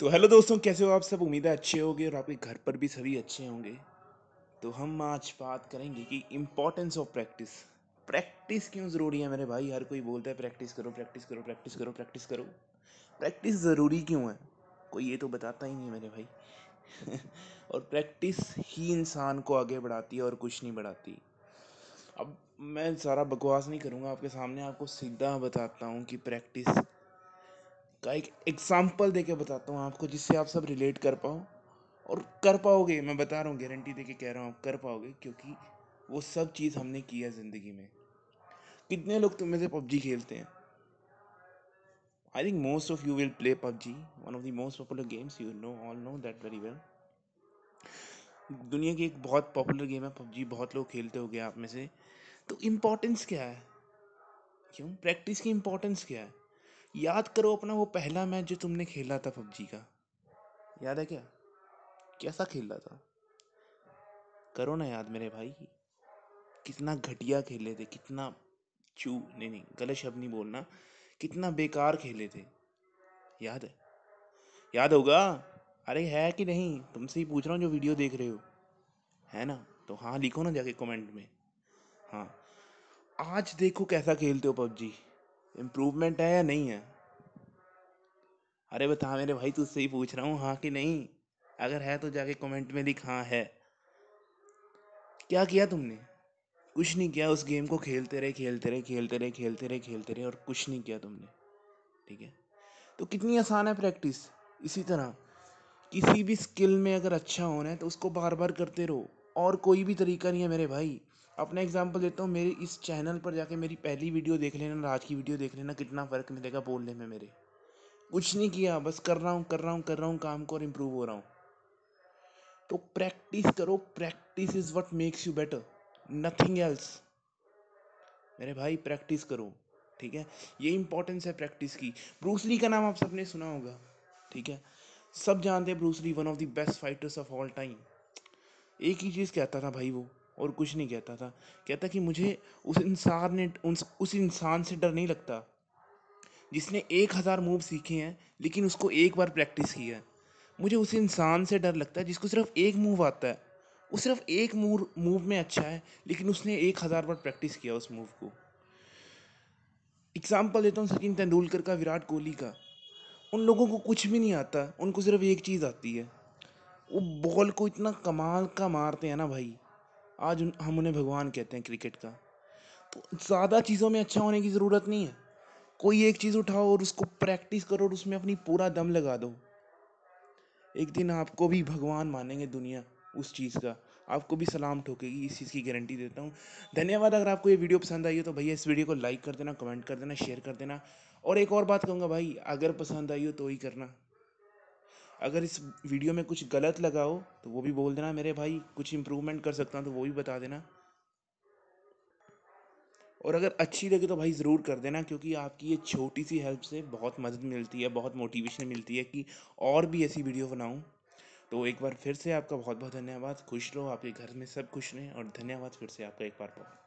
तो हेलो दोस्तों, कैसे हो आप सब? उम्मीद है अच्छे होंगे और आपके घर पर भी सभी अच्छे होंगे। तो हम आज बात करेंगे कि इम्पोर्टेंस ऑफ़ प्रैक्टिस प्रैक्टिस क्यों ज़रूरी है मेरे भाई? हर कोई बोलता है प्रैक्टिस करो प्रैक्टिस करो प्रैक्टिस करो प्रैक्टिस करो। प्रैक्टिस ज़रूरी क्यों है? कोई ये तो बताता ही नहीं मेरे भाई। और प्रैक्टिस ही इंसान को आगे बढ़ाती है और कुछ नहीं बढ़ाती। अब मैं सारा बकवास नहीं करूँगा, आपके सामने आपको सीधा बताता हूँ कि प्रैक्टिस का एक एग्ज़ाम्पल दे के बताता हूँ आपको, जिससे आप सब रिलेट कर पाओ। और कर पाओगे, मैं बता रहा हूँ गारंटी दे के कह रहा हूँ, आप कर पाओगे, क्योंकि वो सब चीज़ हमने की है ज़िंदगी में। कितने लोग तुम में से पबजी खेलते हैं? I think most of you will play PUBG one of the most popular games you know all know that very well दुनिया की एक बहुत पॉपुलर गेम है, पबजी, बहुत लोग खेलते हो गए आप में से। तो इम्पोर्टेंस क्या है? क्यों? प्रैक्टिस की इम्पोर्टेंस क्या है? याद करो अपना वो पहला मैच जो तुमने खेला था पबजी का। याद है क्या? कैसा खेला था? करो ना याद मेरे भाई। कितना घटिया खेले थे, कितना चू, नहीं नहीं, गलत शब्द नहीं बोलना। कितना बेकार खेले थे। याद है? याद होगा? अरे है कि नहीं? तुमसे ही पूछ रहा हूँ जो वीडियो देख रहे हो। है ना? तो हाँ लिखो ना जाके कमेंट में। हाँ। आज देखो कैसा खेलते हो पबजी। इम्प्रूवमेंट है या नहीं है? अरे बता, मेरे भाई तुझसे ही पूछ रहा हूँ हाँ कि नहीं? अगर है तो जाके कमेंट में लिख हाँ है। क्या किया तुमने? कुछ नहीं किया, उस गेम को खेलते रहे खेलते रहे खेलते रहे खेलते रहे खेलते रहे और कुछ नहीं किया तुमने। ठीक है? तो कितनी आसान है प्रैक्टिस इसी तरह। किसी भी स्किल में अगर अच्छा होना है तो उसको बार बार करते रहो। और कोई भी तरीका नहीं है मेरे भाई। अपना एग्ज़ाम्पल देता हूँ, मेरे इस चैनल पर जाके मेरी पहली वीडियो देख लेना, आज की वीडियो देख लेना, कितना फ़र्क मिलेगा बोलने में मेरे। कुछ नहीं किया, बस कर रहा हूँ, कर रहा हूँ, कर रहा हूँ, काम को और इम्प्रूव हो रहा हूँ। तो प्रैक्टिस करो practice is what makes you better nothing else मेरे भाई प्रैक्टिस करो, ठीक है? ये इंपॉर्टेंस है प्रैक्टिस की। ब्रूसली का नाम आप सबने सुना होगा, ठीक है? सब जानते हैं Bruce Lee one of the best fighters of all time एक ही चीज़ कहता था भाई वो, और कुछ नहीं कहता था। कहता कि मुझे उस इंसान ने उस इंसान से डर नहीं लगता। जिसने एक हज़ार मूव सीखे हैं, लेकिन उसको एक बार प्रैक्टिस की है। मुझे उस इंसान से डर लगता है जिसको सिर्फ़ एक मूव आता है। वो सिर्फ़ एक मूव मूव में अच्छा है, लेकिन उसने एक हज़ार बार प्रैक्टिस किया उस मूव को। एग्ज़ाम्पल देता हूँ सचिन तेंदुलकर का, विराट कोहली का। उन लोगों को कुछ भी नहीं आता, उनको सिर्फ़ एक चीज़ आती है। वो बॉल को इतना कमाल का मारते हैं ना भाई। आज हम उन्हें भगवान कहते हैं क्रिकेट का। तो ज़्यादा चीज़ों में अच्छा होने की ज़रूरत नहीं है। कोई एक चीज़ उठाओ और उसको प्रैक्टिस करो और उसमें अपनी पूरा दम लगा दो। एक दिन आपको भी भगवान मानेंगे दुनिया उस चीज़ का। आपको भी सलाम ठोकेगी, इस चीज़ की गारंटी देता हूँ। धन्यवाद अगर आपको ये वीडियो पसंद आई हो तो भैया इस वीडियो को लाइक कर देना, कमेंट कर देना, शेयर कर देना। और एक और बात कहूँगा भाई, अगर पसंद आई हो तो ही करना। अगर इस वीडियो में कुछ गलत लगा हो तो वो भी बोल देना मेरे भाई, कुछ इम्प्रूवमेंट कर सकता हूँ तो वो भी बता देना। और अगर अच्छी लगे तो भाई ज़रूर कर देना, क्योंकि आपकी ये छोटी सी हेल्प से बहुत मदद मिलती है, बहुत मोटिवेशन मिलती है कि और भी ऐसी वीडियो बनाऊँ। तो एक बार फिर से आपका बहुत बहुत धन्यवाद। खुश रहो, आपके घर में सब खुश रहें और धन्यवाद फिर से आपका एक बार बहुत